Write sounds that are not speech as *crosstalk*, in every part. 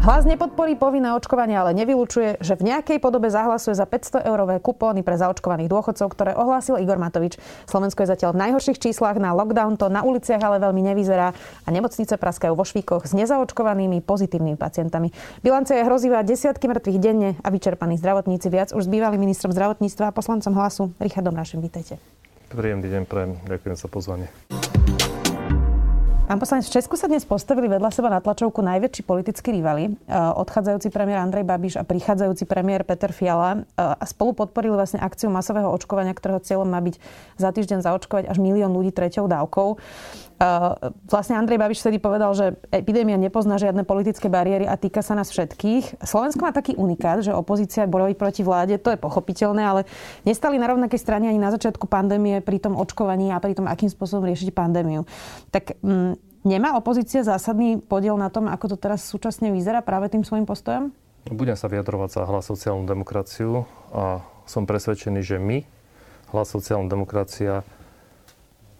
Hlas nepodporí povinné očkovanie, ale nevylučuje, že v nejakej podobe zahlasuje za 500 eurové kupóny pre zaočkovaných dôchodcov, ktoré ohlásil Igor Matovič. Slovensko je zatiaľ v najhorších číslach na lockdown, to na uliciach ale veľmi nevyzerá a nemocnice praskajú vo švíkoch s nezaočkovanými pozitívnymi pacientami. Bilancia je hrozivá, desiatky mŕtvych denne a vyčerpaní zdravotníci viac už s bývalým ministrom zdravotníctva a poslancom hlasu Richardom Našim. Vítajte. Príjemný deň, prajem. Ďakujem za pozvanie. Pán poslanec, v Česku sa dnes postavili vedľa seba na tlačovku najväčší politickí rivali. E, odchádzajúci premiér Andrej Babiš a prichádzajúci premiér Peter Fiala e, a spolu podporili vlastne akciu masového očkovania, ktorého cieľom má byť za týždeň zaočkovať až milión ľudí treťou dávkou. Vlastne Andrej Babiš vtedy povedal, že epidémia nepozná žiadne politické bariéry a týka sa nás všetkých. Slovensko má taký unikát, že opozícia bojoví proti vláde, to je pochopiteľné, ale nestali na rovnakej strane ani na začiatku pandémie pri tom očkovaní a pri tom, akým spôsobom riešiť pandémiu. Tak m, mm, nemá opozícia zásadný podiel na tom, ako to teraz súčasne vyzerá práve tým svojim postojom? Budem sa vyjadrovať za hlas sociálnu demokraciu a som presvedčený, že my, hlas sociálna demokracia,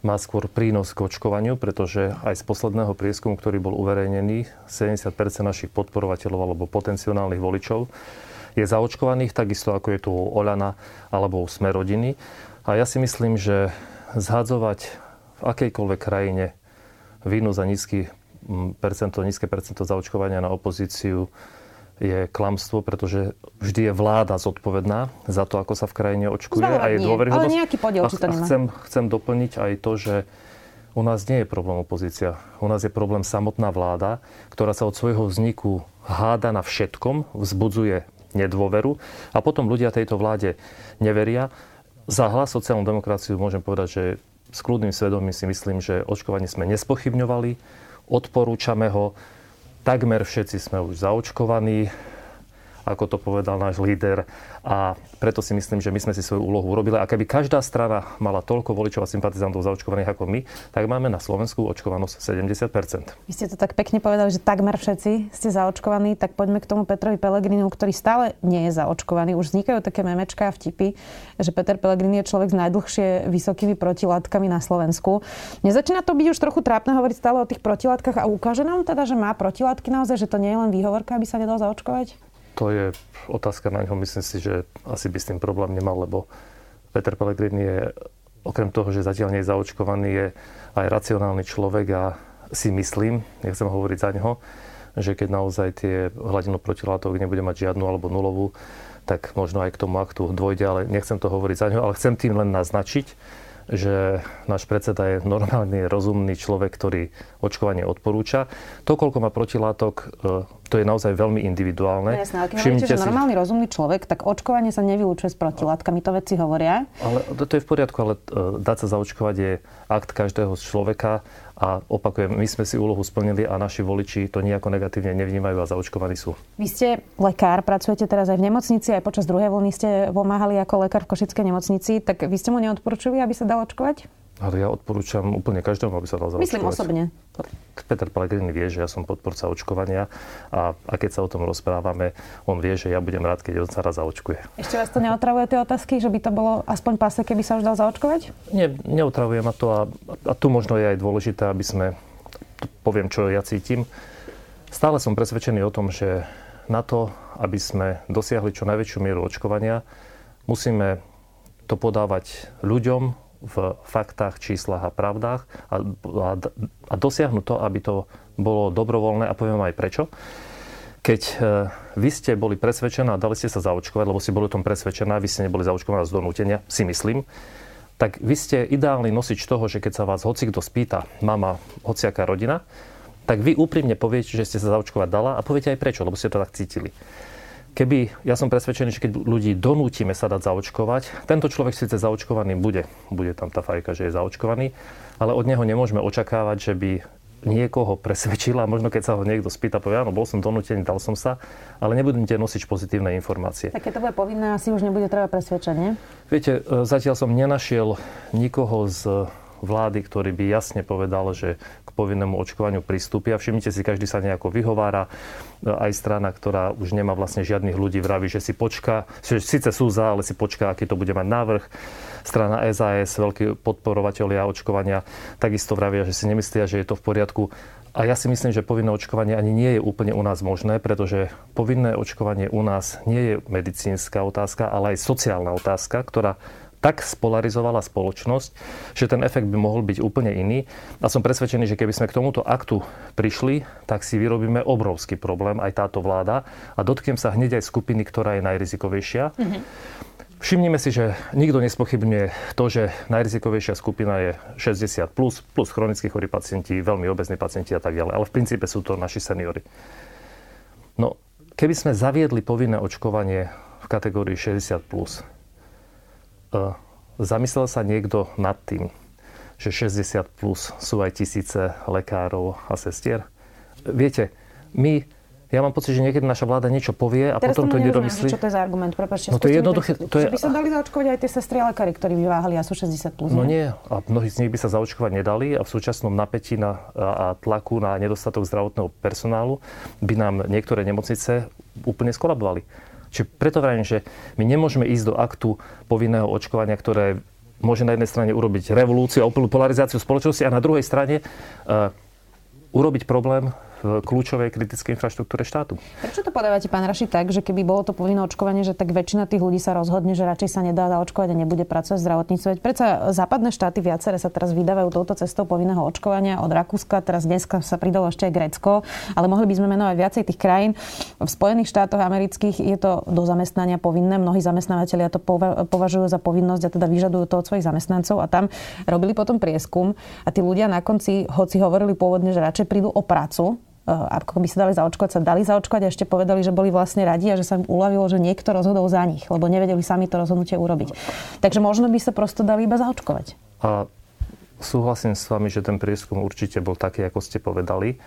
má skôr prínos k očkovaniu, pretože aj z posledného prieskumu, ktorý bol uverejnený, 70% našich podporovateľov alebo potenciálnych voličov je zaočkovaných, takisto ako je tu Oľana alebo Sme rodiny. A ja si myslím, že zhadzovať v akejkoľvek krajine vínu za nízky percento, nízke percento zaočkovania na opozíciu je klamstvo, pretože vždy je vláda zodpovedná za to, ako sa v krajine očkuje Zváľa a je dôveryhodnosť. Ale nejaký podiel, či to nemá. Chcem, chcem doplniť aj to, že u nás nie je problém opozícia. U nás je problém samotná vláda, ktorá sa od svojho vzniku háda na všetkom, vzbudzuje nedôveru a potom ľudia tejto vláde neveria. Za hlas sociálnu demokraciu môžem povedať, že s kľudným svedomím si myslím, že očkovanie sme nespochybňovali, odporúčame ho, Takmer všetci sme už zaočkovaní, ako to povedal náš líder. A preto si myslím, že my sme si svoju úlohu urobili. A keby každá strana mala toľko voličov a sympatizantov zaočkovaných ako my, tak máme na Slovensku očkovanosť 70 Vy ste to tak pekne povedali, že takmer všetci ste zaočkovaní, tak poďme k tomu Petrovi Pelegrinu, ktorý stále nie je zaočkovaný. Už vznikajú také memečka a vtipy, že Peter Pelegrini je človek s najdlhšie vysokými protilátkami na Slovensku. Nezačína to byť už trochu trápne hovoriť stále o tých protilátkach a ukáže nám teda, že má protilátky naozaj, že to nie je len výhovorka, aby sa nedal zaočkovať? To je otázka na ňo. Myslím si, že asi by s tým problém nemal, lebo Peter Pellegrini je, okrem toho, že zatiaľ nie je zaočkovaný, je aj racionálny človek a si myslím, nechcem hovoriť za neho, že keď naozaj tie hladinu protilátok nebude mať žiadnu alebo nulovú, tak možno aj k tomu aktu dôjde, ale nechcem to hovoriť za neho, ale chcem tým len naznačiť, že náš predseda je normálny, rozumný človek, ktorý očkovanie odporúča. To, koľko má protilátok, e, to je naozaj veľmi individuálne. No, jasné, ale keď hovoríte, že si... normálny, rozumný človek, tak očkovanie sa nevylučuje s protilátkami, to vedci hovoria. Ale to, je v poriadku, ale e, dať sa zaočkovať je akt každého človeka a opakujem, my sme si úlohu splnili a naši voliči to nejako negatívne nevnímajú a zaočkovaní sú. Vy ste lekár, pracujete teraz aj v nemocnici, aj počas druhej vlny ste pomáhali ako lekár v Košickej nemocnici, tak vy ste mu neodporúčili, aby sa dal očkovať? Ale ja odporúčam úplne každému, aby sa dal zaočkovať. Myslím osobne. Peter Pellegrini vie, že ja som podporca očkovania a, a keď sa o tom rozprávame, on vie, že ja budem rád, keď on sa raz zaočkuje. Ešte vás to neotravuje tie otázky, že by to bolo aspoň pase, keby sa už dal zaočkovať? Nie, neotravuje ma to a, a tu možno je aj dôležité, aby sme, poviem, čo ja cítim. Stále som presvedčený o tom, že na to, aby sme dosiahli čo najväčšiu mieru očkovania, musíme to podávať ľuďom, v faktách, číslach a pravdách a, a, a dosiahnuť to, aby to bolo dobrovoľné a poviem aj prečo. Keď e, vy ste boli presvedčená a dali ste sa zaočkovať, lebo ste boli o tom presvedčená, vy ste neboli zaočkovaná z donútenia, si myslím, tak vy ste ideálny nosič toho, že keď sa vás hoci spýta, mama, hociaká rodina, tak vy úprimne poviete, že ste sa zaočkovať dala a poviete aj prečo, lebo ste to tak cítili. Keby, ja som presvedčený, že keď ľudí donútime sa dať zaočkovať, tento človek síce zaočkovaný bude, bude tam tá fajka, že je zaočkovaný, ale od neho nemôžeme očakávať, že by niekoho presvedčila, možno keď sa ho niekto spýta, povie, áno, bol som donútený, dal som sa, ale nebudete nosiť pozitívne informácie. Tak keď to bude povinné, asi už nebude treba presvedčať, nie? Viete, e, zatiaľ som nenašiel nikoho z vlády, ktorý by jasne povedal, že k povinnému očkovaniu pristúpia. Všimnite si, každý sa nejako vyhovára. Aj strana, ktorá už nemá vlastne žiadnych ľudí, vraví, že si počká, že síce sú za, ale si počká, aký to bude mať návrh. Strana SAS, veľkí podporovatelia očkovania, takisto vravia, že si nemyslia, že je to v poriadku. A ja si myslím, že povinné očkovanie ani nie je úplne u nás možné, pretože povinné očkovanie u nás nie je medicínska otázka, ale aj sociálna otázka, ktorá tak spolarizovala spoločnosť, že ten efekt by mohol byť úplne iný. A som presvedčený, že keby sme k tomuto aktu prišli, tak si vyrobíme obrovský problém, aj táto vláda. A dotknem sa hneď aj skupiny, ktorá je najrizikovejšia. Mm-hmm. Všimnime si, že nikto nespochybňuje to, že najrizikovejšia skupina je 60 plus, plus chronicky chorí pacienti, veľmi obezní pacienti a tak ďalej. Ale v princípe sú to naši seniory. No, keby sme zaviedli povinné očkovanie v kategórii 60 plus, zamyslel sa niekto nad tým, že 60 plus sú aj tisíce lekárov a sestier? Viete, my ja mám pocit, že niekedy naša vláda niečo povie a Teraz potom to nedoromyslí. Čo to je za argument? Prepačte, no to je jednoduché. To je... By sa dali zaočkovať aj tie sestry a lekári, ktorí by váhali a sú 60 plus. No nie. A mnohí z nich by sa zaočkovať nedali a v súčasnom napätí na, a tlaku na nedostatok zdravotného personálu by nám niektoré nemocnice úplne skolabovali. Čiže preto vravím, že my nemôžeme ísť do aktu povinného očkovania, ktoré môže na jednej strane urobiť revolúciu a úplnú polarizáciu spoločnosti a na druhej strane uh, urobiť problém v kľúčovej kritickej infraštruktúre štátu. Prečo to podávate, pán Raši, tak, že keby bolo to povinné očkovanie, že tak väčšina tých ľudí sa rozhodne, že radšej sa nedá zaočkovať a nebude pracovať v zdravotníctve? Veď západné štáty viaceré sa teraz vydávajú touto cestou povinného očkovania od Rakúska, teraz dneska sa pridalo ešte aj Grécko, ale mohli by sme menovať viacej tých krajín. V Spojených štátoch amerických je to do zamestnania povinné, mnohí zamestnávateľia to považujú za povinnosť a teda vyžadujú to od svojich zamestnancov a tam robili potom prieskum a tí ľudia na konci, hoci hovorili pôvodne, že radšej prídu o prácu, ako by sa dali zaočkovať, sa dali zaočkovať a ešte povedali, že boli vlastne radi a že sa im uľavilo, že niekto rozhodol za nich, lebo nevedeli sami to rozhodnutie urobiť. Takže možno by sa prosto dali iba zaočkovať. A súhlasím s vami, že ten prieskum určite bol taký, ako ste povedali,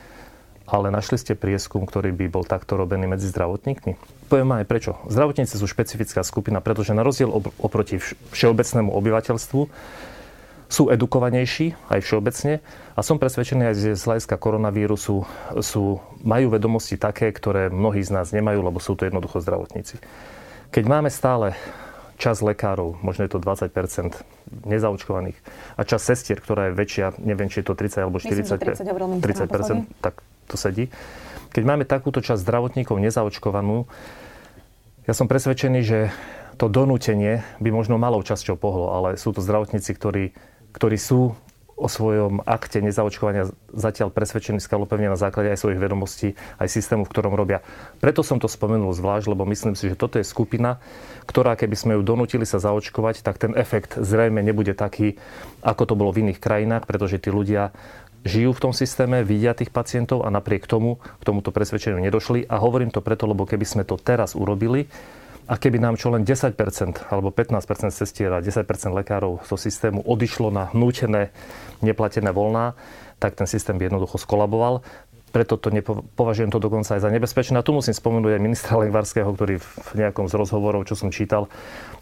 ale našli ste prieskum, ktorý by bol takto robený medzi zdravotníkmi? Poviem aj prečo. Zdravotníci sú špecifická skupina, pretože na rozdiel oproti všeobecnému obyvateľstvu sú edukovanejší aj všeobecne a som presvedčený aj, z hľadiska koronavírusu sú, majú vedomosti také, ktoré mnohí z nás nemajú, lebo sú to jednoducho zdravotníci. Keď máme stále čas lekárov, možno je to 20% nezaočkovaných a čas sestier, ktorá je väčšia, neviem, či je to 30 alebo 40, Myslím, 30, 30 tak to sedí. Keď máme takúto časť zdravotníkov nezaočkovanú, ja som presvedčený, že to donútenie by možno malou časťou pohlo, ale sú to zdravotníci, ktorí ktorí sú o svojom akte nezaočkovania zatiaľ presvedčení skalopevne na základe aj svojich vedomostí, aj systému, v ktorom robia. Preto som to spomenul zvlášť, lebo myslím si, že toto je skupina, ktorá keby sme ju donútili sa zaočkovať, tak ten efekt zrejme nebude taký, ako to bolo v iných krajinách, pretože tí ľudia žijú v tom systéme, vidia tých pacientov a napriek tomu k tomuto presvedčeniu nedošli. A hovorím to preto, lebo keby sme to teraz urobili, a keby nám čo len 10% alebo 15% sestier a 10% lekárov zo systému odišlo na nútené, neplatené voľná, tak ten systém by jednoducho skolaboval. Preto to nepo, považujem to dokonca aj za nebezpečné. A tu musím spomenúť aj ministra Lengvarského, ktorý v nejakom z rozhovorov, čo som čítal,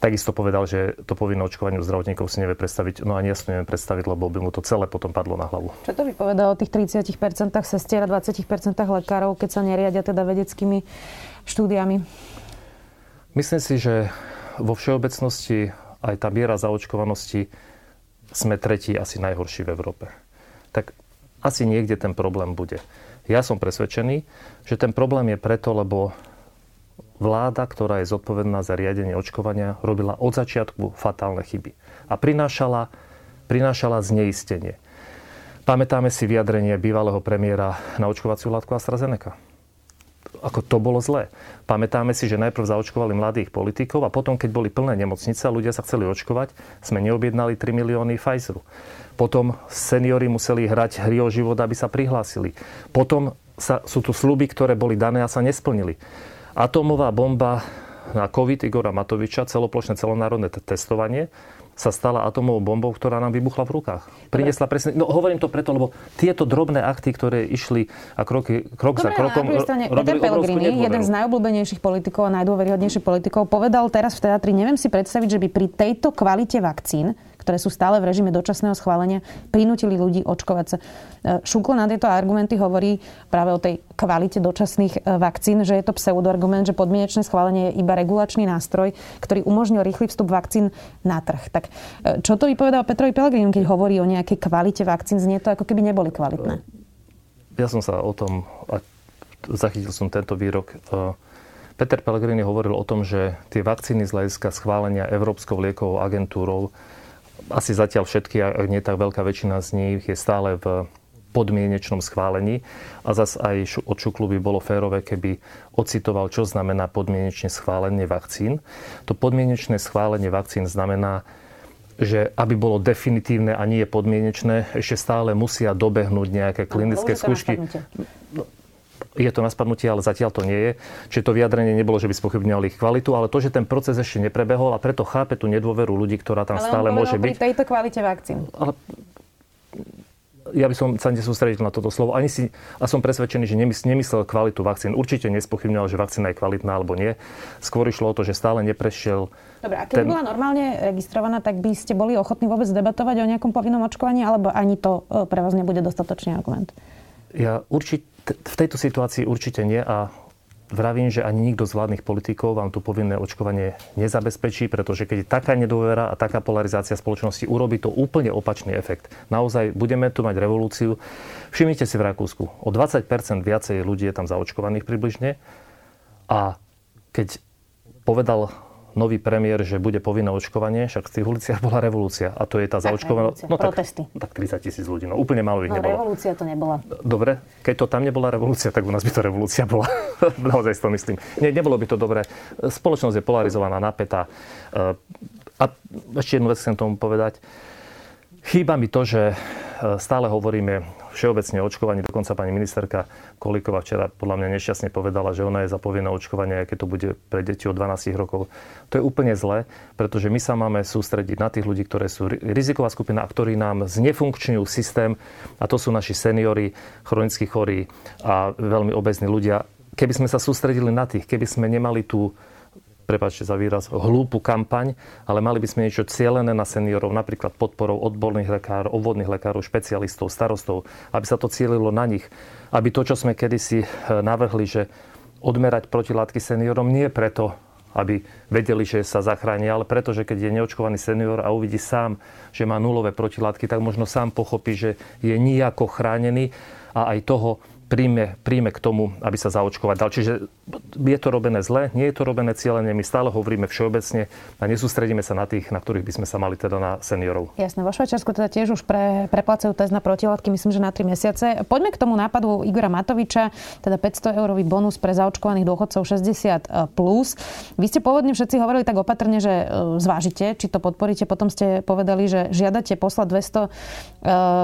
takisto povedal, že to povinné očkovanie u zdravotníkov si nevie predstaviť. No ani ja si neviem predstaviť, lebo by mu to celé potom padlo na hlavu. Čo to by povedal o tých 30% sestier a 20% lekárov, keď sa neriadia teda vedeckými štúdiami? Myslím si, že vo všeobecnosti aj tá miera zaočkovanosti sme tretí asi najhorší v Európe. Tak asi niekde ten problém bude. Ja som presvedčený, že ten problém je preto, lebo vláda, ktorá je zodpovedná za riadenie očkovania, robila od začiatku fatálne chyby. A prinášala, prinášala zneistenie. Pamätáme si vyjadrenie bývalého premiéra na očkovaciu látku AstraZeneca ako to bolo zlé. Pamätáme si, že najprv zaočkovali mladých politikov a potom, keď boli plné nemocnice a ľudia sa chceli očkovať, sme neobjednali 3 milióny Pfizeru. Potom seniori museli hrať hry o život, aby sa prihlásili. Potom sa, sú tu sluby, ktoré boli dané a sa nesplnili. Atómová bomba na COVID Igora Matoviča, celoplošné celonárodné testovanie, sa stala atomovou bombou, ktorá nám vybuchla v rukách. Priniesla presne... No hovorím to preto, lebo tieto drobné akty, ktoré išli a kroky, krok Dobre, za krokom... Strane, Peter Pellegrini, jeden z najobľúbenejších politikov a najdôveryhodnejších politikov, povedal teraz v teatri, neviem si predstaviť, že by pri tejto kvalite vakcín ktoré sú stále v režime dočasného schválenia, prinútili ľudí očkovať sa. E, Šuklo na tieto argumenty hovorí práve o tej kvalite dočasných e, vakcín, že je to pseudoargument, že podmienečné schválenie je iba regulačný nástroj, ktorý umožnil rýchly vstup vakcín na trh. Tak e, čo to vypovedal Petrovi Pellegrini, keď hovorí o nejakej kvalite vakcín? Znie to, ako keby neboli kvalitné. Ja som sa o tom, a zachytil som tento výrok, Peter Pellegrini hovoril o tom, že tie vakcíny z hľadiska schválenia Európskou liekovou agentúrou, asi zatiaľ všetky, ak nie tak veľká väčšina z nich, je stále v podmienečnom schválení. A zas aj od Šuklu by bolo férové, keby ocitoval, čo znamená podmienečné schválenie vakcín. To podmienečné schválenie vakcín znamená, že aby bolo definitívne a nie podmienečné, ešte stále musia dobehnúť nejaké klinické skúšky je to na spadnutie, ale zatiaľ to nie je. Čiže to vyjadrenie nebolo, že by spochybňovali ich kvalitu, ale to, že ten proces ešte neprebehol a preto chápe tú nedôveru ľudí, ktorá tam ale stále môže byť. pri tejto kvalite vakcín. Ale ja by som sa nesústredil na toto slovo. Ani si, a som presvedčený, že nemyslel kvalitu vakcín. Určite nespochybňoval, že vakcína je kvalitná alebo nie. Skôr išlo o to, že stále neprešiel Dobre, a keď ten... bola normálne registrovaná, tak by ste boli ochotní vôbec debatovať o nejakom povinnom očkovaní, alebo ani to e, pre vás nebude dostatočný argument? Ja určite v tejto situácii určite nie a vravím, že ani nikto z vládnych politikov vám tu povinné očkovanie nezabezpečí, pretože keď je taká nedôvera a taká polarizácia spoločnosti, urobí to úplne opačný efekt. Naozaj budeme tu mať revolúciu. Všimnite si v Rakúsku, o 20% viacej ľudí je tam zaočkovaných približne a keď povedal nový premiér, že bude povinné očkovanie, však v tých uliciach bola revolúcia. A to je tá zaočkovaná... No, tak, protesty. Tak 30 tisíc ľudí, no úplne málo ich no, nebolo. revolúcia to nebola. Dobre, keď to tam nebola revolúcia, tak u nás by to revolúcia bola. *laughs* Naozaj si to myslím. Nie, nebolo by to dobre. Spoločnosť je polarizovaná, napätá. A ešte jednu vec chcem tomu povedať. Chýba mi to, že stále hovoríme všeobecne o očkovaní. Dokonca pani ministerka Kolíková včera podľa mňa nešťastne povedala, že ona je za povinné očkovanie, keď to bude pre deti od 12 rokov. To je úplne zlé, pretože my sa máme sústrediť na tých ľudí, ktoré sú riziková skupina a ktorí nám znefunkčňujú systém. A to sú naši seniory, chronicky chorí a veľmi obezní ľudia. Keby sme sa sústredili na tých, keby sme nemali tú prepáčte za výraz, hlúpu kampaň, ale mali by sme niečo cielené na seniorov, napríklad podporou odborných lekárov, obvodných lekárov, špecialistov, starostov, aby sa to cielilo na nich. Aby to, čo sme kedysi eh, navrhli, že odmerať protilátky seniorom nie preto, aby vedeli, že sa zachránia, ale preto, že keď je neočkovaný senior a uvidí sám, že má nulové protilátky, tak možno sám pochopí, že je nijako chránený a aj toho príjme, príjme k tomu, aby sa zaočkovať dal. Čiže je to robené zle, nie je to robené cieľene, my stále hovoríme všeobecne a nesústredíme sa na tých, na ktorých by sme sa mali teda na seniorov. Jasné, vo Švajčiarsku teda tiež už pre, preplácajú test na protilátky, myslím, že na 3 mesiace. Poďme k tomu nápadu Igora Matoviča, teda 500 eurový bonus pre zaočkovaných dôchodcov 60 plus. Vy ste pôvodne všetci hovorili tak opatrne, že e, zvážite, či to podporíte. Potom ste povedali, že žiadate poslať 200 e,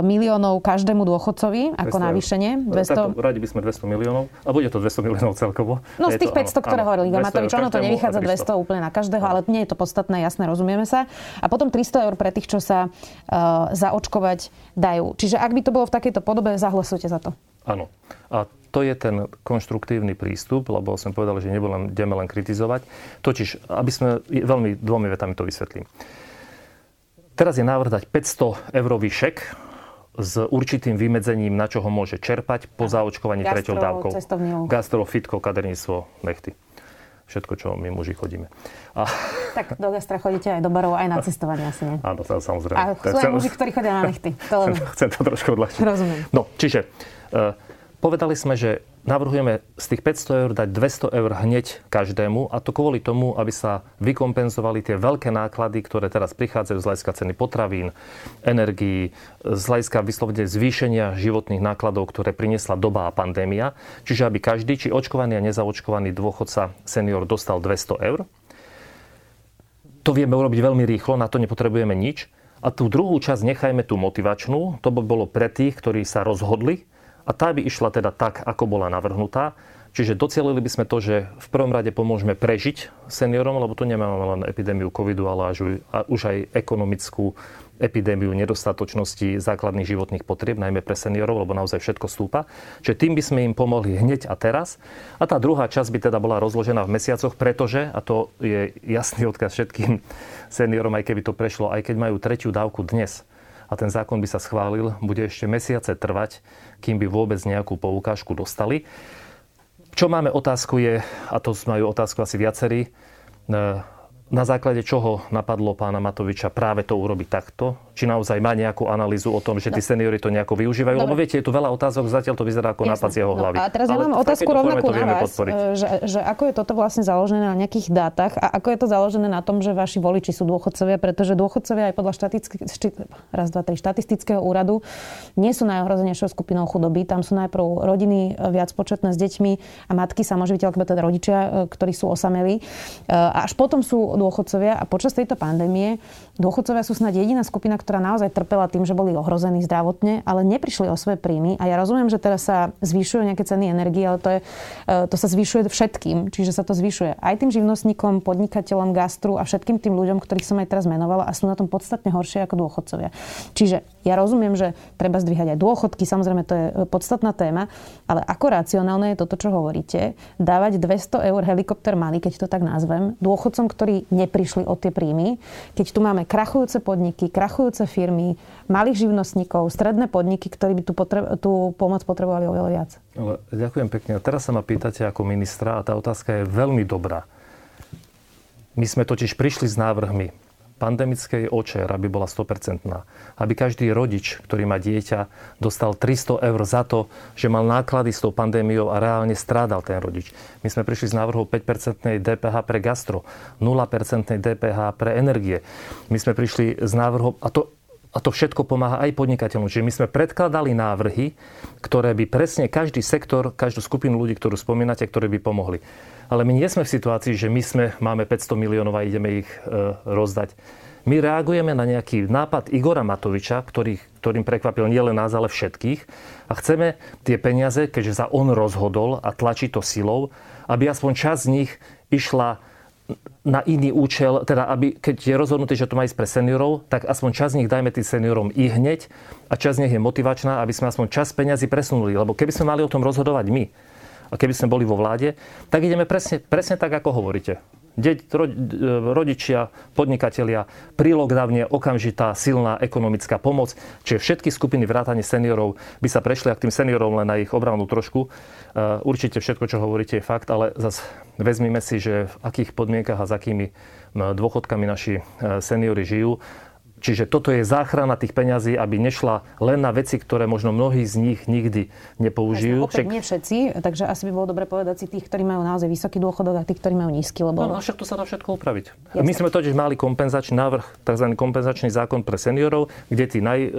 miliónov každému dôchodcovi ako navýšenie. 200 radi by sme 200 miliónov a bude to 200 miliónov celkovo. No z tých 500, ktoré hovorili Igor Matovič, ono to nevychádza 200 úplne na každého, ale nie je to podstatné, jasné, rozumieme sa. A potom 300 eur pre tých, čo sa uh, zaočkovať dajú. Čiže ak by to bolo v takejto podobe, zahlasujte za to. Áno. A to je ten konštruktívny prístup, lebo som povedal, že nebudeme len kritizovať. Totiž, aby sme veľmi dvomi vetami to vysvetlím. Teraz je návrh dať 500 eurový šek s určitým vymedzením, na čo ho môže čerpať po zaočkovaní treťou dávkou. Gastro, fitko, kaderníctvo, nechty. Všetko, čo my muži chodíme. A... Tak do gastra chodíte aj do barov, aj na cestovanie asi nie? Áno, samozrejme. A sú aj muži, ktorí chodia na nechty. To chcem, *laughs* chcem to trošku odľahčiť. Rozumiem. No, čiže uh, Povedali sme, že navrhujeme z tých 500 eur dať 200 eur hneď každému a to kvôli tomu, aby sa vykompenzovali tie veľké náklady, ktoré teraz prichádzajú z hľadiska ceny potravín, energií, z hľadiska vyslovene zvýšenia životných nákladov, ktoré priniesla doba a pandémia. Čiže aby každý, či očkovaný a nezaočkovaný dôchodca senior dostal 200 eur. To vieme urobiť veľmi rýchlo, na to nepotrebujeme nič. A tú druhú časť nechajme tú motivačnú, to by bolo pre tých, ktorí sa rozhodli, a tá by išla teda tak, ako bola navrhnutá. Čiže docielili by sme to, že v prvom rade pomôžeme prežiť seniorom, lebo tu nemáme len epidémiu covidu, ale až, už aj ekonomickú epidémiu nedostatočnosti základných životných potrieb, najmä pre seniorov, lebo naozaj všetko stúpa. Čiže tým by sme im pomohli hneď a teraz. A tá druhá časť by teda bola rozložená v mesiacoch, pretože, a to je jasný odkaz všetkým seniorom, aj keby to prešlo, aj keď majú tretiu dávku dnes, a ten zákon by sa schválil, bude ešte mesiace trvať, kým by vôbec nejakú poukážku dostali. Čo máme otázku je, a to majú otázku asi viacerí, na základe čoho napadlo pána Matoviča práve to urobiť takto? Či naozaj má nejakú analýzu o tom, že tí no. seniory to nejako využívajú? Dobre. Lebo viete, je tu veľa otázok, zatiaľ to vyzerá ako nápad z jeho no, hlavy. No, a teraz ja mám otázku rovnakú na vás, e, že, že ako je toto vlastne založené na nejakých dátach a ako je to založené na tom, že vaši voliči sú dôchodcovia, pretože dôchodcovia aj podľa raz, dva, tri, štatistického úradu nie sú najohrozenejšou skupinou chudoby. Tam sú najprv rodiny e, viac početné s deťmi a matky samoživiteľky, teda rodičia, e, ktorí sú osamelí. Až potom sú dôchodcovia a počas tejto pandémie dôchodcovia sú snad jediná skupina, ktorá naozaj trpela tým, že boli ohrození zdravotne, ale neprišli o svoje príjmy. A ja rozumiem, že teraz sa zvyšujú nejaké ceny energie, ale to, je, e, to sa zvyšuje všetkým. Čiže sa to zvyšuje aj tým živnostníkom, podnikateľom, gastru a všetkým tým ľuďom, ktorých som aj teraz menovala a sú na tom podstatne horšie ako dôchodcovia. Čiže ja rozumiem, že treba zdvíhať aj dôchodky, samozrejme to je e, podstatná téma, ale ako racionálne je toto, čo hovoríte, dávať 200 eur helikopter mali, keď to tak nazvem, dôchodcom, ktorí neprišli o tie príjmy, keď tu máme krachujúce podniky, krachujúce firmy, malých živnostníkov, stredné podniky, ktorí by tú, potreb- tú pomoc potrebovali oveľa viac. Ďakujem pekne. Teraz sa ma pýtate ako ministra a tá otázka je veľmi dobrá. My sme totiž prišli s návrhmi pandemickej očer, aby bola 100%. Aby každý rodič, ktorý má dieťa, dostal 300 eur za to, že mal náklady s tou pandémiou a reálne strádal ten rodič. My sme prišli s návrhom 5% DPH pre gastro, 0% DPH pre energie. My sme prišli s návrhom, a to, a to všetko pomáha aj podnikateľom. Čiže my sme predkladali návrhy, ktoré by presne každý sektor, každú skupinu ľudí, ktorú spomínate, ktoré by pomohli. Ale my nie sme v situácii, že my sme, máme 500 miliónov a ideme ich e, rozdať. My reagujeme na nejaký nápad Igora Matoviča, ktorý, ktorým prekvapil nielen nás, ale všetkých. A chceme tie peniaze, keďže sa on rozhodol a tlačí to silou, aby aspoň časť z nich išla na iný účel, teda aby, keď je rozhodnutý, že to má ísť pre seniorov, tak aspoň čas z nich dajme tým seniorom i hneď a čas z nich je motivačná, aby sme aspoň čas peňazí presunuli. Lebo keby sme mali o tom rozhodovať my, a keby sme boli vo vláde, tak ideme presne, presne tak, ako hovoríte. Deť, rodičia, podnikatelia, pri lockdowne okamžitá silná ekonomická pomoc, čiže všetky skupiny vrátane seniorov by sa prešli, ak tým seniorom len na ich obranu trošku. E, určite všetko, čo hovoríte, je fakt, ale zase vezmime si, že v akých podmienkach a s akými dôchodkami naši e, seniory žijú Čiže toto je záchrana tých peňazí, aby nešla len na veci, ktoré možno mnohí z nich nikdy nepoužijú. Opäť však... nie všetci, takže asi by bolo dobre povedať si tých, ktorí majú naozaj vysoký dôchodok a tých, ktorí majú nízky. Lebo... No, no však to sa dá všetko upraviť. Jasne. My sme totiž mali kompenzačný návrh, tzv. kompenzačný zákon pre seniorov, kde tí naj, e,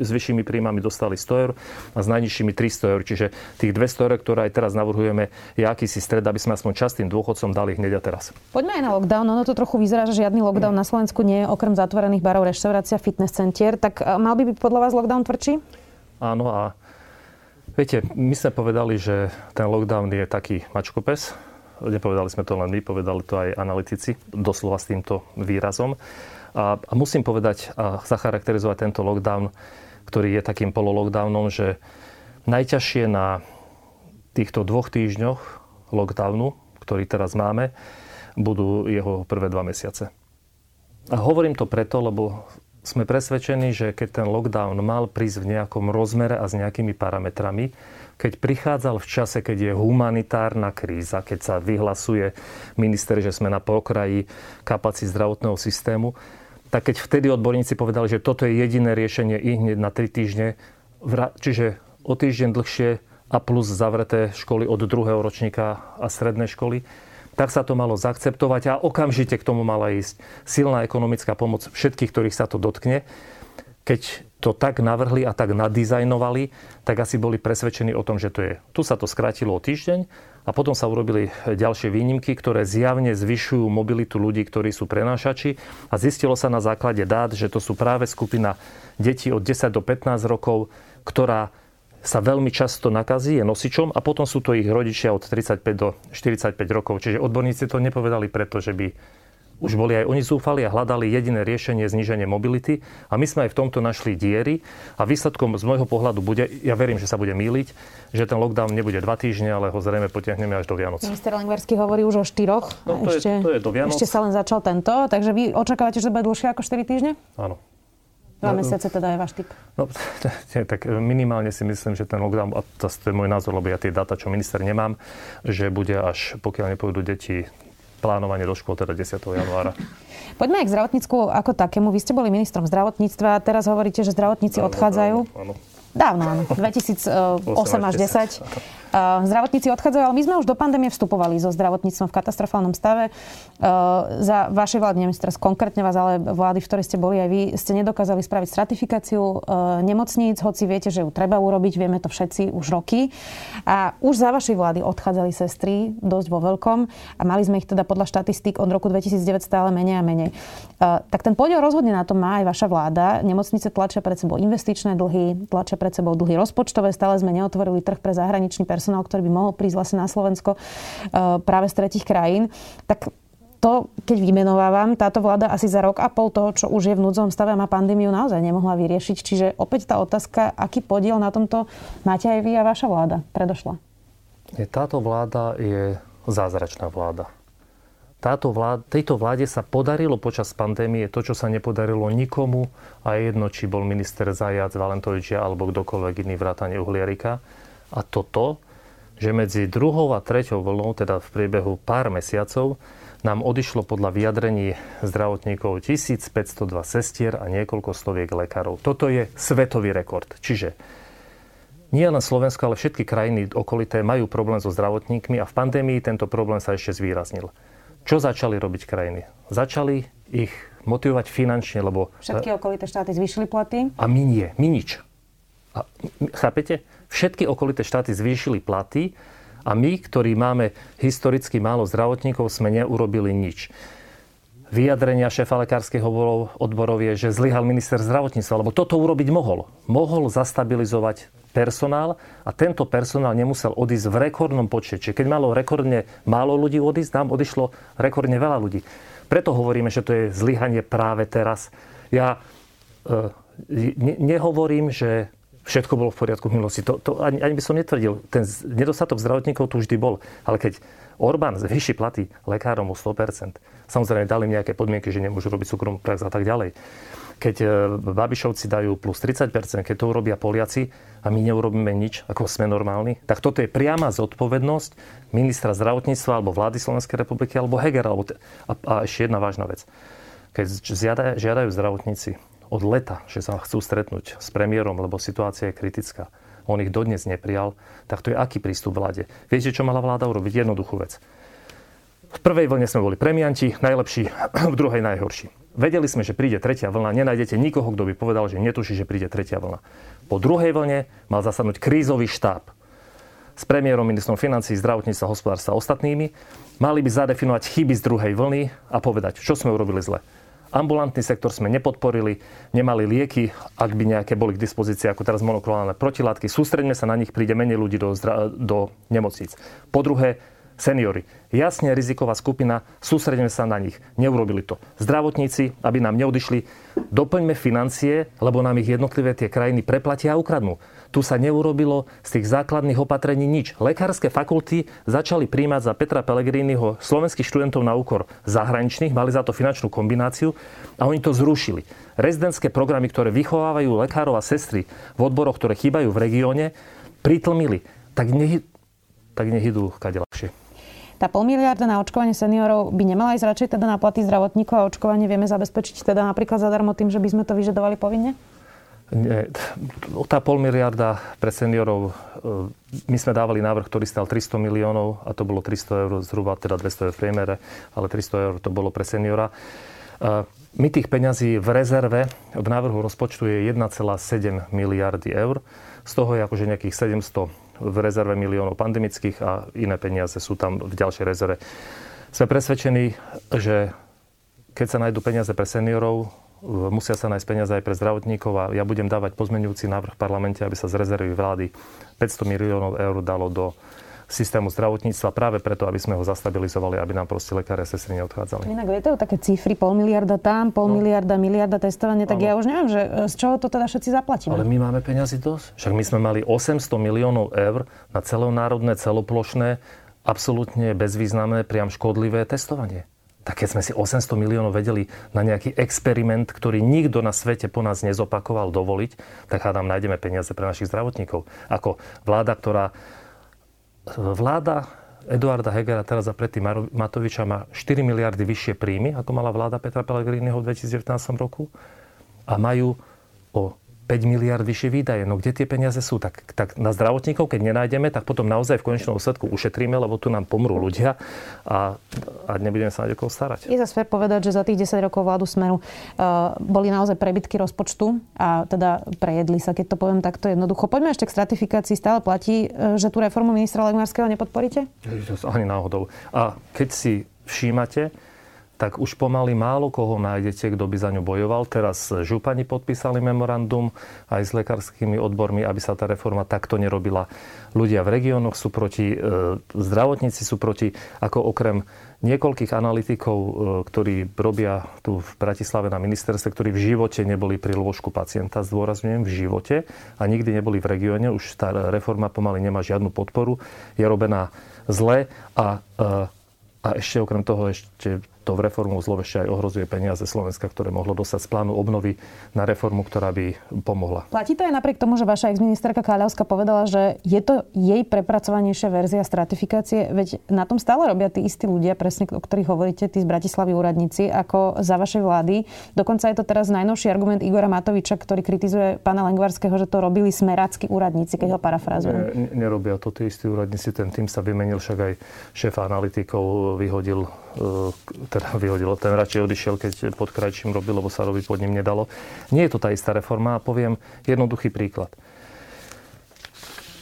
s vyššími príjmami dostali 100 eur a s najnižšími 300 eur. Čiže tých 200 eur, ktoré aj teraz navrhujeme, je akýsi stred, aby sme aspoň častým dôchodcom dali hneď a teraz. Poďme aj na lockdown. Ono to trochu vyzerá, že žiadny lockdown na Slovensku nie je okrem zatvorených barov reštaurácia, fitness centier, tak e, mal by byť podľa vás lockdown tvrdší? Áno a viete, my sme povedali, že ten lockdown je taký mačkopes. Nepovedali sme to len my, povedali to aj analytici, doslova s týmto výrazom. A, a musím povedať a zacharakterizovať tento lockdown, ktorý je takým pololockdownom, že najťažšie na týchto dvoch týždňoch lockdownu, ktorý teraz máme, budú jeho prvé dva mesiace. A hovorím to preto, lebo sme presvedčení, že keď ten lockdown mal prísť v nejakom rozmere a s nejakými parametrami, keď prichádzal v čase, keď je humanitárna kríza, keď sa vyhlasuje minister, že sme na pokraji kapacít zdravotného systému, tak keď vtedy odborníci povedali, že toto je jediné riešenie i hneď na 3 týždne, čiže o týždeň dlhšie a plus zavreté školy od druhého ročníka a strednej školy, tak sa to malo zaakceptovať a okamžite k tomu mala ísť silná ekonomická pomoc všetkých, ktorých sa to dotkne. Keď to tak navrhli a tak nadizajnovali, tak asi boli presvedčení o tom, že to je. Tu sa to skrátilo o týždeň a potom sa urobili ďalšie výnimky, ktoré zjavne zvyšujú mobilitu ľudí, ktorí sú prenášači a zistilo sa na základe dát, že to sú práve skupina detí od 10 do 15 rokov, ktorá sa veľmi často nakazí, je nosičom a potom sú to ich rodičia od 35 do 45 rokov. Čiže odborníci to nepovedali preto, že by už boli aj oni zúfali a hľadali jediné riešenie zníženie mobility a my sme aj v tomto našli diery a výsledkom z môjho pohľadu bude, ja verím, že sa bude míliť, že ten lockdown nebude dva týždne, ale ho zrejme potiahneme až do Vianoc. Minister Lengvarsky hovorí už o štyroch. No, to, ešte, je, to je do Vianoc. Ešte sa len začal tento, takže vy očakávate, že to bude dlhšie ako 4 týždne? Áno. Dva no, mesiace teda je váš typ? No, *laughs* tak minimálne si myslím, že ten lockdown, a to je môj názor, lebo ja tie dáta, čo minister nemám, že bude až, pokiaľ nepôjdu deti plánovanie do škôl teda 10. januára. *laughs* Poďme aj k zdravotnícku ako takému. Vy ste boli ministrom zdravotníctva, teraz hovoríte, že zdravotníci odchádzajú. Áno, áno. Dávno, áno. *laughs* 2008 až 10. Zdravotníci odchádzajú, ale my sme už do pandémie vstupovali so zdravotníctvom v katastrofálnom stave. Za vašej vlády, neviem teraz konkrétne vás, ale vlády, v ktorej ste boli aj vy, ste nedokázali spraviť stratifikáciu nemocníc, hoci viete, že ju treba urobiť, vieme to všetci už roky. A už za vašej vlády odchádzali sestry dosť vo veľkom a mali sme ich teda podľa štatistík od roku 2009 stále menej a menej. Tak ten podiel rozhodne na to má aj vaša vláda. Nemocnice tlačia pred sebou investičné dlhy, tlačia pred sebou dlhy rozpočtové, stále sme neotvorili trh pre zahraničný personál personál, ktorý by mohol prísť vlastne na Slovensko eh, práve z tretich krajín, tak to, keď vymenovávam, táto vláda asi za rok a pol toho, čo už je v núdzovom stave a má pandémiu, naozaj nemohla vyriešiť. Čiže opäť tá otázka, aký podiel na tomto máte aj vy a vaša vláda predošla? Táto vláda je zázračná vláda. Táto vlád, tejto vláde sa podarilo počas pandémie to, čo sa nepodarilo nikomu a jedno, či bol minister Zajac, Valentovičia alebo kdokoľvek iný vrátane Uhlierika. A toto že medzi druhou a treťou vlnou, teda v priebehu pár mesiacov, nám odišlo podľa vyjadrení zdravotníkov 1502 sestier a niekoľko stoviek lekárov. Toto je svetový rekord. Čiže nie len Slovensko, ale všetky krajiny okolité majú problém so zdravotníkmi a v pandémii tento problém sa ešte zvýraznil. Čo začali robiť krajiny? Začali ich motivovať finančne, lebo... Všetky okolité štáty zvýšili platy? A my nie, my nič. A, chápete? Všetky okolité štáty zvýšili platy a my, ktorí máme historicky málo zdravotníkov, sme neurobili nič. Vyjadrenia šéfa lekárskeho odborov je, že zlyhal minister zdravotníctva, lebo toto urobiť mohol. Mohol zastabilizovať personál a tento personál nemusel odísť v rekordnom počte. Čiže keď malo rekordne málo ľudí odísť, nám odišlo rekordne veľa ľudí. Preto hovoríme, že to je zlyhanie práve teraz. Ja e, ne, nehovorím, že všetko bolo v poriadku v minulosti. To, to ani, ani by som netvrdil. Ten nedostatok zdravotníkov tu vždy bol. Ale keď Orbán zvýši platy lekárom o 100%, samozrejme dali nejaké podmienky, že nemôžu robiť súkromnú prax a tak ďalej. Keď e, Babišovci dajú plus 30%, keď to urobia Poliaci a my neurobíme nič, ako sme normálni, tak toto je priama zodpovednosť ministra zdravotníctva alebo vlády Slovenskej republiky alebo Hegera. Alebo te... a, a ešte jedna vážna vec. Keď žiadajú zdravotníci od leta, že sa chcú stretnúť s premiérom, lebo situácia je kritická. On ich dodnes neprijal. Tak to je aký prístup vláde? Viete, čo mala vláda urobiť? Jednoduchú vec. V prvej vlne sme boli premianti, najlepší, *clears throat* v druhej najhorší. Vedeli sme, že príde tretia vlna, nenájdete nikoho, kto by povedal, že netuší, že príde tretia vlna. Po druhej vlne mal zasadnúť krízový štáb s premiérom, ministrom financí, zdravotníctva, hospodárstva a ostatnými. Mali by zadefinovať chyby z druhej vlny a povedať, čo sme urobili zle Ambulantný sektor sme nepodporili, nemali lieky, ak by nejaké boli k dispozícii, ako teraz monoklonálne protilátky. Sústreďme sa na nich, príde menej ľudí do, do nemocníc. Po druhé, seniory. Jasne riziková skupina, sústredíme sa na nich. Neurobili to. Zdravotníci, aby nám neodišli, doplňme financie, lebo nám ich jednotlivé tie krajiny preplatia a ukradnú tu sa neurobilo z tých základných opatrení nič. Lekárske fakulty začali príjmať za Petra Pellegriniho slovenských študentov na úkor zahraničných, mali za to finančnú kombináciu a oni to zrušili. Rezidentské programy, ktoré vychovávajú lekárov a sestry v odboroch, ktoré chýbajú v regióne, pritlmili. Tak nech, tak nech idú kade ľahšie. Tá pol miliarda na očkovanie seniorov by nemala ísť radšej teda na platy zdravotníkov a očkovanie vieme zabezpečiť teda napríklad zadarmo tým, že by sme to vyžadovali povinne? Nie, tá pol miliarda pre seniorov, e, my sme dávali návrh, ktorý stal 300 miliónov a to bolo 300 eur, zhruba teda 200 eur v priemere, ale 300 eur to bolo pre seniora. E, my tých peňazí v rezerve v návrhu rozpočtu je 1,7 miliardy eur. Z toho je akože nejakých 700 v rezerve miliónov pandemických a iné peniaze sú tam v ďalšej rezerve. Sme presvedčení, že keď sa nájdú peniaze pre seniorov, musia sa nájsť peniaze aj pre zdravotníkov a ja budem dávať pozmenujúci návrh v parlamente, aby sa z rezervy vlády 500 miliónov eur dalo do systému zdravotníctva práve preto, aby sme ho zastabilizovali, aby nám proste lekári a sestry neodchádzali. Inak lietajú také cifry, pol miliarda tam, pol no. miliarda, miliarda testovanie, tak no. ja už neviem, že e, z čoho to teda všetci zaplatíme. Ale my máme peniazy dosť. Však my sme mali 800 miliónov eur na celonárodné, celoplošné, absolútne bezvýznamné, priam škodlivé testovanie. Tak keď sme si 800 miliónov vedeli na nejaký experiment, ktorý nikto na svete po nás nezopakoval dovoliť, tak hádam nájdeme peniaze pre našich zdravotníkov. Ako vláda, ktorá vláda Eduarda Hegera teraz a predtým Matoviča má 4 miliardy vyššie príjmy, ako mala vláda Petra Pellegriniho v 2019 roku a majú o 5 miliard vyššie výdaje. No kde tie peniaze sú? Tak, tak na zdravotníkov, keď nenájdeme, tak potom naozaj v konečnom úsledku ušetríme, lebo tu nám pomrú ľudia a, a nebudeme sa na niekoho starať. Je zase fér povedať, že za tých 10 rokov vládu Smeru uh, boli naozaj prebytky rozpočtu a teda prejedli sa, keď to poviem takto jednoducho. Poďme ešte k stratifikácii. Stále platí, uh, že tú reformu ministra Legmarského nepodporíte? Ani náhodou. A keď si všímate, tak už pomaly málo koho nájdete, kto by za ňu bojoval. Teraz župani podpísali memorandum aj s lekárskymi odbormi, aby sa tá reforma takto nerobila. Ľudia v regiónoch sú proti, e, zdravotníci sú proti, ako okrem niekoľkých analytikov, e, ktorí robia tu v Bratislave na ministerstve, ktorí v živote neboli pri lôžku pacienta, zdôrazňujem, v živote a nikdy neboli v regióne. Už tá reforma pomaly nemá žiadnu podporu. Je robená zle a, e, a ešte okrem toho ešte to v reformu zlovešťa aj ohrozuje peniaze Slovenska, ktoré mohlo dostať z plánu obnovy na reformu, ktorá by pomohla. Platí to aj napriek tomu, že vaša exministerka Káľavská povedala, že je to jej prepracovanejšia verzia stratifikácie, veď na tom stále robia tí istí ľudia, presne o ktorých hovoríte, tí z Bratislavy úradníci, ako za vašej vlády. Dokonca je to teraz najnovší argument Igora Matoviča, ktorý kritizuje pána Lengvarského, že to robili smerácky úradníci, keď ho parafrazujem. Ne, nerobia to tí istí úradníci, ten tým sa vymenil, však aj šéf analytikov vyhodil teda vyhodilo. Ten radšej odišiel, keď pod krajčím robil, lebo sa robiť pod ním nedalo. Nie je to tá istá reforma a poviem jednoduchý príklad.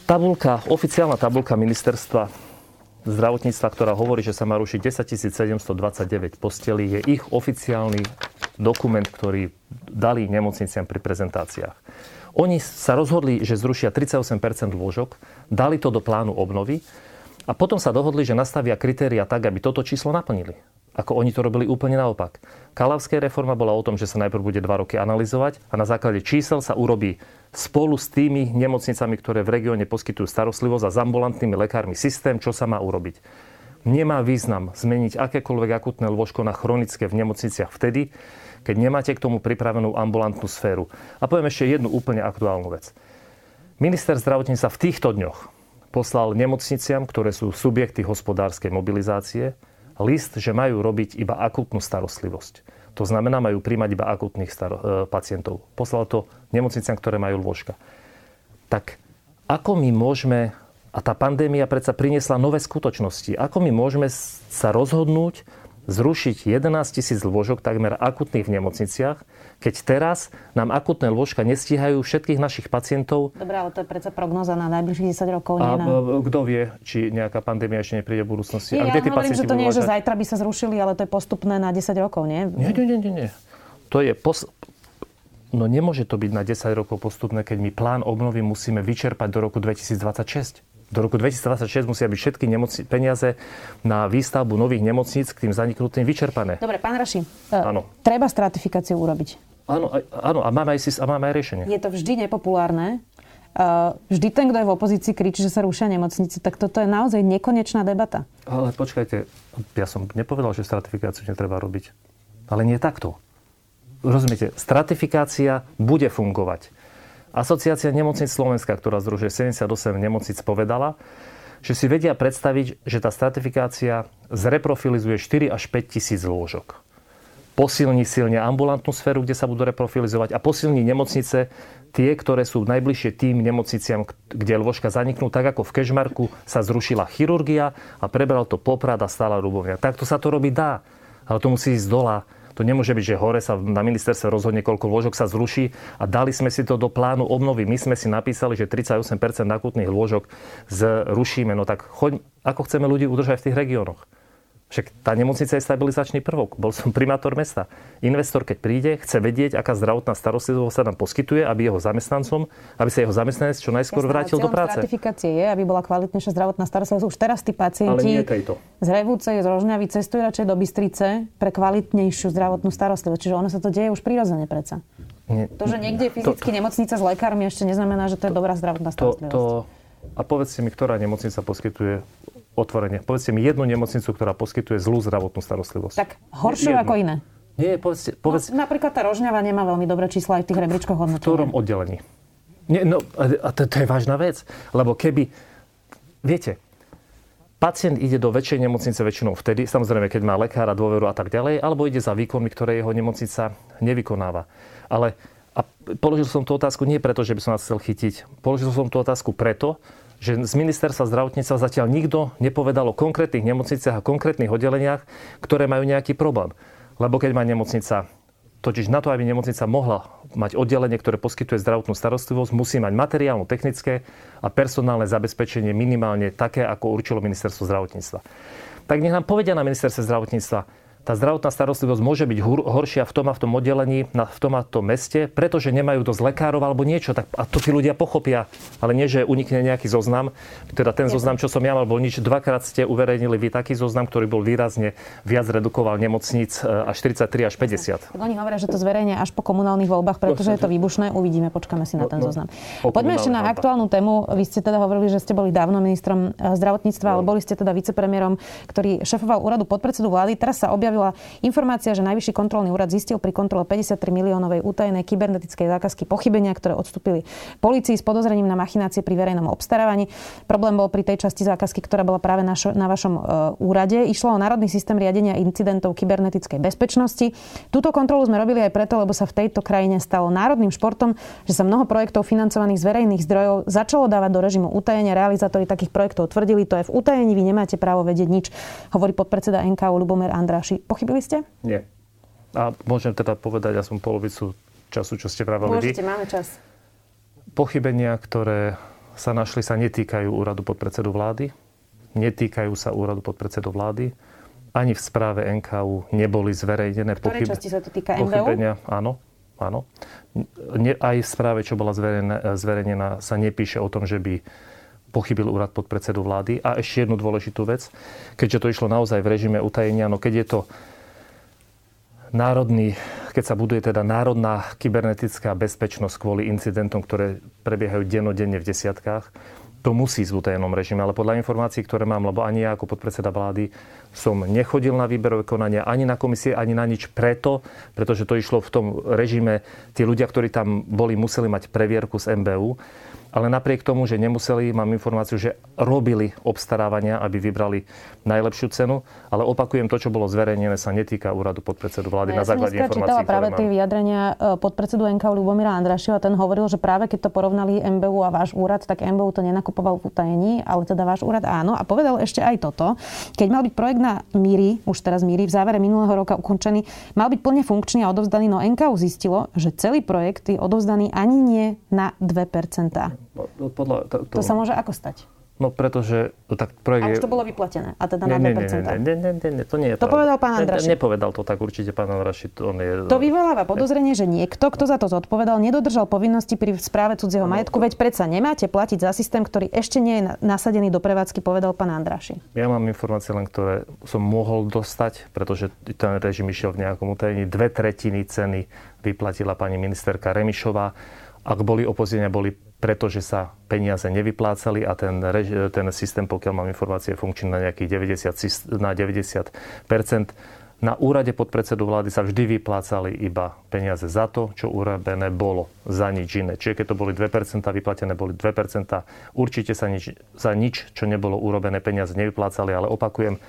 Tabulka, oficiálna tabulka ministerstva zdravotníctva, ktorá hovorí, že sa má rušiť 10 729 postelí, je ich oficiálny dokument, ktorý dali nemocniciam pri prezentáciách. Oni sa rozhodli, že zrušia 38% lôžok, dali to do plánu obnovy a potom sa dohodli, že nastavia kritéria tak, aby toto číslo naplnili ako oni to robili úplne naopak. Kalavská reforma bola o tom, že sa najprv bude dva roky analyzovať a na základe čísel sa urobí spolu s tými nemocnicami, ktoré v regióne poskytujú starostlivosť a s ambulantnými lekármi systém, čo sa má urobiť. Nemá význam zmeniť akékoľvek akutné lôžko na chronické v nemocniciach vtedy, keď nemáte k tomu pripravenú ambulantnú sféru. A poviem ešte jednu úplne aktuálnu vec. Minister zdravotníctva v týchto dňoch poslal nemocniciam, ktoré sú subjekty hospodárskej mobilizácie, list, že majú robiť iba akutnú starostlivosť. To znamená, majú príjmať iba akutných staro- e, pacientov. Poslal to nemocniciam, ktoré majú lôžka. Tak ako my môžeme, a tá pandémia predsa priniesla nové skutočnosti, ako my môžeme sa rozhodnúť zrušiť 11 tisíc lôžok takmer akutných v nemocniciach, keď teraz nám akutné lôžka nestíhajú všetkých našich pacientov. Dobre, ale to je predsa prognoza na najbližších 10 rokov. A na... kto vie, či nejaká pandémia ešte nepríde v budúcnosti. Nie, a kde ja hovorím, že to nie je, že zajtra by sa zrušili, ale to je postupné na 10 rokov, nie? Nie, nie, nie, nie. nie. To je pos... No nemôže to byť na 10 rokov postupné, keď my plán obnovy musíme vyčerpať do roku 2026 do roku 2026 musia byť všetky nemoci- peniaze na výstavbu nových nemocníc k tým zaniknutým vyčerpané. Dobre, pán Raši, uh, treba stratifikáciu urobiť. Áno, áno a, máme aj, a máme aj riešenie. Je to vždy nepopulárne. Uh, vždy ten, kto je v opozícii, kričí, že sa rušia nemocnice, tak toto je naozaj nekonečná debata. Ale počkajte, ja som nepovedal, že stratifikáciu netreba robiť. Ale nie takto. Rozumiete, stratifikácia bude fungovať. Asociácia nemocnic Slovenska, ktorá združuje 78 nemocnic, povedala, že si vedia predstaviť, že tá stratifikácia zreprofilizuje 4 až 5 tisíc lôžok posilní silne ambulantnú sféru, kde sa budú reprofilizovať a posilní nemocnice, tie, ktoré sú najbližšie tým nemocniciam, kde lôžka zaniknú, tak ako v Kešmarku sa zrušila chirurgia a prebral to Poprad a stála Rubovňa. Takto sa to robiť dá, ale to musí ísť dola. To nemôže byť, že hore sa na ministerstve rozhodne, koľko lôžok sa zruší a dali sme si to do plánu obnovy. My sme si napísali, že 38% akutných lôžok zrušíme. No tak choď, ako chceme ľudí udržať v tých regiónoch? Však tá nemocnica je stabilizačný prvok. Bol som primátor mesta. Investor, keď príde, chce vedieť, aká zdravotná starostlivosť sa nám poskytuje, aby jeho zamestnancom, aby sa jeho zamestnanec čo najskôr Jasná, vrátil do práce. Ratifikácie je, aby bola kvalitnejšia zdravotná starostlivosť. Už teraz tí pacienti z Revúcej, z Rožňavy cestujú radšej do Bystrice pre kvalitnejšiu zdravotnú starostlivosť. Čiže ono sa to deje už prirodzene predsa. Nie, to, že niekde je fyzicky to, nemocnica s lekármi, ešte neznamená, že to je dobrá zdravotná starostlivosť. To, to, a povedzte mi, ktorá nemocnica poskytuje otvorene. Povedzte mi jednu nemocnicu, ktorá poskytuje zlú zdravotnú starostlivosť. Tak horšiu ako iné. Nie, povedzte, povedzte... No, napríklad tá Rožňava nemá veľmi dobré čísla aj v tých rebríčkoch hodnotenia. V ktorom oddelení? Nie, no, a to, to je vážna vec. Lebo keby... Viete, pacient ide do väčšej nemocnice väčšinou vtedy, samozrejme, keď má lekára, dôveru a tak ďalej, alebo ide za výkonmi, ktoré jeho nemocnica nevykonáva. Ale a položil som tú otázku nie preto, že by som vás chcel chytiť. Položil som tú otázku preto, že z ministerstva zdravotníctva zatiaľ nikto nepovedal o konkrétnych nemocniciach a konkrétnych oddeleniach, ktoré majú nejaký problém. Lebo keď má nemocnica Totiž na to, aby nemocnica mohla mať oddelenie, ktoré poskytuje zdravotnú starostlivosť, musí mať materiálno, technické a personálne zabezpečenie minimálne také, ako určilo ministerstvo zdravotníctva. Tak nech nám povedia na ministerstve zdravotníctva, tá zdravotná starostlivosť môže byť horšia v tom a v tom oddelení, v tom a tom meste, pretože nemajú dosť lekárov alebo niečo. Tak, a to tí ľudia pochopia. Ale nie, že unikne nejaký zoznam. Teda ten zoznam, čo som ja mal, bol nič. Dvakrát ste uverejnili vy taký zoznam, ktorý bol výrazne viac redukoval nemocníc e, až 43 až 50. Oni hovoria, že to zverejne až po komunálnych voľbách, pretože je to výbušné. Uvidíme, počkáme si na ten no, no, zoznam. Poďme ešte na aktuálnu tému. Vy ste teda hovorili, že ste boli dávno ministrom e, zdravotníctva, no. ale boli ste teda vicepremiérom, ktorý šefoval úradu podpredsedu vlády. Teraz sa objavil objavila informácia, že Najvyšší kontrolný úrad zistil pri kontrole 53 miliónovej utajenej kybernetickej zákazky pochybenia, ktoré odstúpili policii s podozrením na machinácie pri verejnom obstarávaní. Problém bol pri tej časti zákazky, ktorá bola práve na, na vašom uh, úrade. Išlo o Národný systém riadenia incidentov kybernetickej bezpečnosti. Túto kontrolu sme robili aj preto, lebo sa v tejto krajine stalo národným športom, že sa mnoho projektov financovaných z verejných zdrojov začalo dávať do režimu utajenia. Realizátori takých projektov tvrdili, to je v utajení, vy nemáte právo vedieť nič, hovorí podpredseda NKU Lubomer Andráši. Pochybili ste? Nie. A môžem teda povedať, ja som polovicu času, čo ste vravali Môžete, vy. máme čas. Pochybenia, ktoré sa našli, sa netýkajú úradu podpredsedu vlády. Netýkajú sa úradu podpredsedu vlády. Ani v správe NKU neboli zverejnené pochyb... časti sa to týka MBU? pochybenia. Áno, áno. Ne, aj v správe, čo bola zverejnená, zverejnená, sa nepíše o tom, že by pochybil úrad podpredsedu vlády. A ešte jednu dôležitú vec, keďže to išlo naozaj v režime utajenia, no keď je to národný, keď sa buduje teda národná kybernetická bezpečnosť kvôli incidentom, ktoré prebiehajú denodenne v desiatkách, to musí ísť v utajenom režime. Ale podľa informácií, ktoré mám, lebo ani ja ako podpredseda vlády som nechodil na výberové konania, ani na komisie, ani na nič preto, pretože to išlo v tom režime, tí ľudia, ktorí tam boli, museli mať previerku z MBU ale napriek tomu, že nemuseli, mám informáciu, že robili obstarávania, aby vybrali najlepšiu cenu, ale opakujem, to, čo bolo zverejnené, sa netýka úradu podpredsedu vlády. No, ja na základe informácií, práve tie vyjadrenia e, podpredsedu NKU Ľubomíra Andrašiova, ten hovoril, že práve keď to porovnali MBU a váš úrad, tak MBU to nenakupoval v utajení, ale teda váš úrad áno. A povedal ešte aj toto. Keď mal byť projekt na Míri, už teraz Míri, v závere minulého roka ukončený, mal byť plne funkčný a odovzdaný, no NKU zistilo, že celý projekt je odovzdaný ani nie na 2%. No, no, podľa, to, to... to sa môže ako stať? No pretože no, tak projekt... A už to bolo vyplatené. A teda nie, na 2%. Nie, nie, nie, nie, nie, to nie je To pravda. povedal pán Andraši. Ne, nepovedal to tak určite pán Andraši. To, je... to vyvoláva podozrenie, že niekto, kto za to zodpovedal, nedodržal povinnosti pri správe cudzieho no, majetku, veď predsa nemáte platiť za systém, ktorý ešte nie je nasadený do prevádzky, povedal pán Andraši. Ja mám informácie len, ktoré som mohol dostať, pretože ten režim išiel v nejakom utajení. Dve tretiny ceny vyplatila pani ministerka Remišová. Ak boli opozenia, boli pretože sa peniaze nevyplácali a ten, ten systém, pokiaľ mám informácie, funkčný na nejakých 90, na 90 na úrade podpredsedu vlády sa vždy vyplácali iba peniaze za to, čo urobené bolo, za nič iné. Čiže keď to boli 2%, vyplatené boli 2%, určite sa nič, za nič, čo nebolo urobené, peniaze nevyplácali, ale opakujem,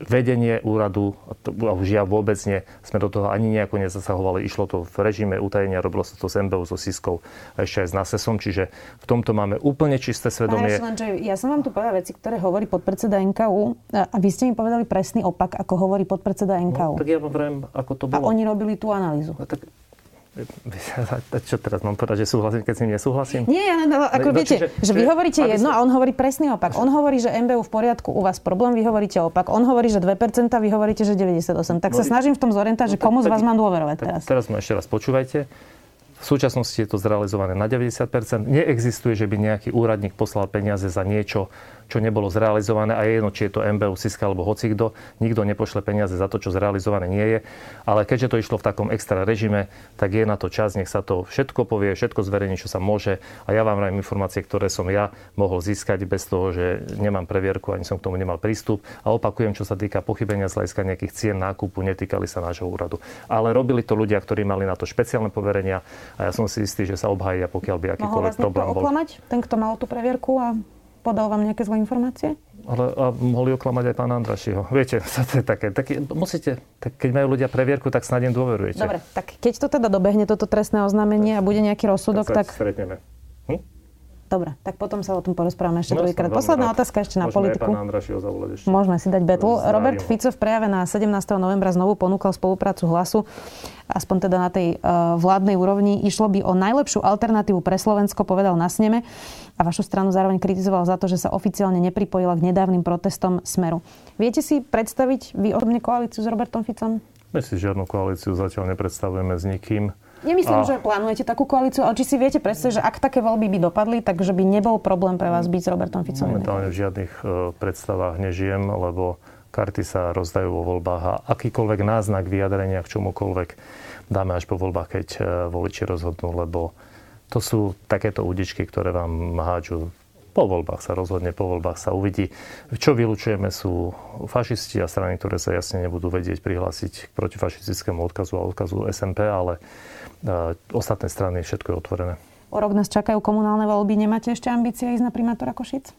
vedenie úradu, a už ja vôbec nie, sme do toho ani nejako nezasahovali. Išlo to v režime utajenia, robilo sa to s MBU, so SISkou a ešte aj s NASESom, čiže v tomto máme úplne čisté svedomie. Pán ja som vám tu povedal veci, ktoré hovorí podpredseda NKU a vy ste mi povedali presný opak, ako hovorí podpredseda NKU. No, tak ja vám vrem, ako to bolo. A oni robili tú analýzu. A tak *laughs* Čo teraz mám povedať, že súhlasím, keď s ním nesúhlasím? Nie, no, ako no, viete, čiže, že vy hovoríte jedno a on hovorí presný opak. On hovorí, že MBU v poriadku, u vás problém, vy hovoríte opak. On hovorí, že 2%, vy hovoríte, že 98. Tak no, sa snažím v tom zorientovať, že komu z vás mám dôverovať teraz. Teraz ma ešte raz počúvajte. V súčasnosti je to zrealizované na 90%. Neexistuje, že by nejaký úradník poslal peniaze za niečo, čo nebolo zrealizované a je jedno, či je to MBU, Siska alebo hocikto. Nikto nepošle peniaze za to, čo zrealizované nie je. Ale keďže to išlo v takom extra režime, tak je na to čas, nech sa to všetko povie, všetko zverejní, čo sa môže. A ja vám vrajím informácie, ktoré som ja mohol získať bez toho, že nemám previerku, ani som k tomu nemal prístup. A opakujem, čo sa týka pochybenia z hľadiska nejakých cien nákupu, netýkali sa nášho úradu. Ale robili to ľudia, ktorí mali na to špeciálne poverenia a ja som si istý, že sa obhajia, pokiaľ by akýkoľvek problém bol. oklamať, ten, kto mal tú previerku a podal vám nejaké zlé informácie? Ale a mohli oklamať aj pána Andrašiho. Viete, *laughs* to je také, také musíte, tak keď majú ľudia previerku, tak snad im dôverujete. Dobre, tak keď to teda dobehne, toto trestné oznámenie a bude nejaký rozsudok, tak... tak... stretneme. Dobre, tak potom sa o tom porozprávame ešte no, druhýkrát. Posledná rád. otázka ešte na Môžeme politiku. ešte. Môžeme si dať betl. Robert Fico v prejave na 17. novembra znovu ponúkal spoluprácu hlasu, aspoň teda na tej uh, vládnej úrovni. Išlo by o najlepšiu alternatívu pre Slovensko, povedal na sneme. A vašu stranu zároveň kritizoval za to, že sa oficiálne nepripojila k nedávnym protestom Smeru. Viete si predstaviť vy osobne koalíciu s Robertom Ficom? My si žiadnu koalíciu zatiaľ nepredstavujeme s nikým. Nemyslím, a... že plánujete takú koalíciu, ale či si viete predstaviť, že ak také voľby by dopadli, takže by nebol problém pre vás byť s Robertom Ficom? Momentálne v žiadnych uh, predstavách nežijem, lebo karty sa rozdajú vo voľbách a akýkoľvek náznak vyjadrenia k čomukoľvek dáme až po voľbách, keď uh, voliči rozhodnú, lebo to sú takéto údičky, ktoré vám hádžu po voľbách sa rozhodne, po voľbách sa uvidí. Čo vylučujeme sú fašisti a strany, ktoré sa jasne nebudú vedieť prihlásiť k protifašistickému odkazu a odkazu SMP, ale ostatné strany, všetko je otvorené. O rok nás čakajú komunálne voľby. Nemáte ešte ambície ísť na primátora Košic?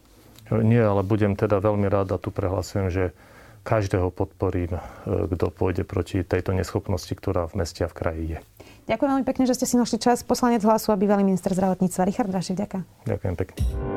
Nie, ale budem teda veľmi rád a tu prehlasujem, že každého podporím, e, kto pôjde proti tejto neschopnosti, ktorá v meste a v kraji je. Ďakujem veľmi pekne, že ste si našli čas. Poslanec hlasu a bývalý minister zdravotníctva Richard Drašek. Ďakujem. Ďakujem pekne.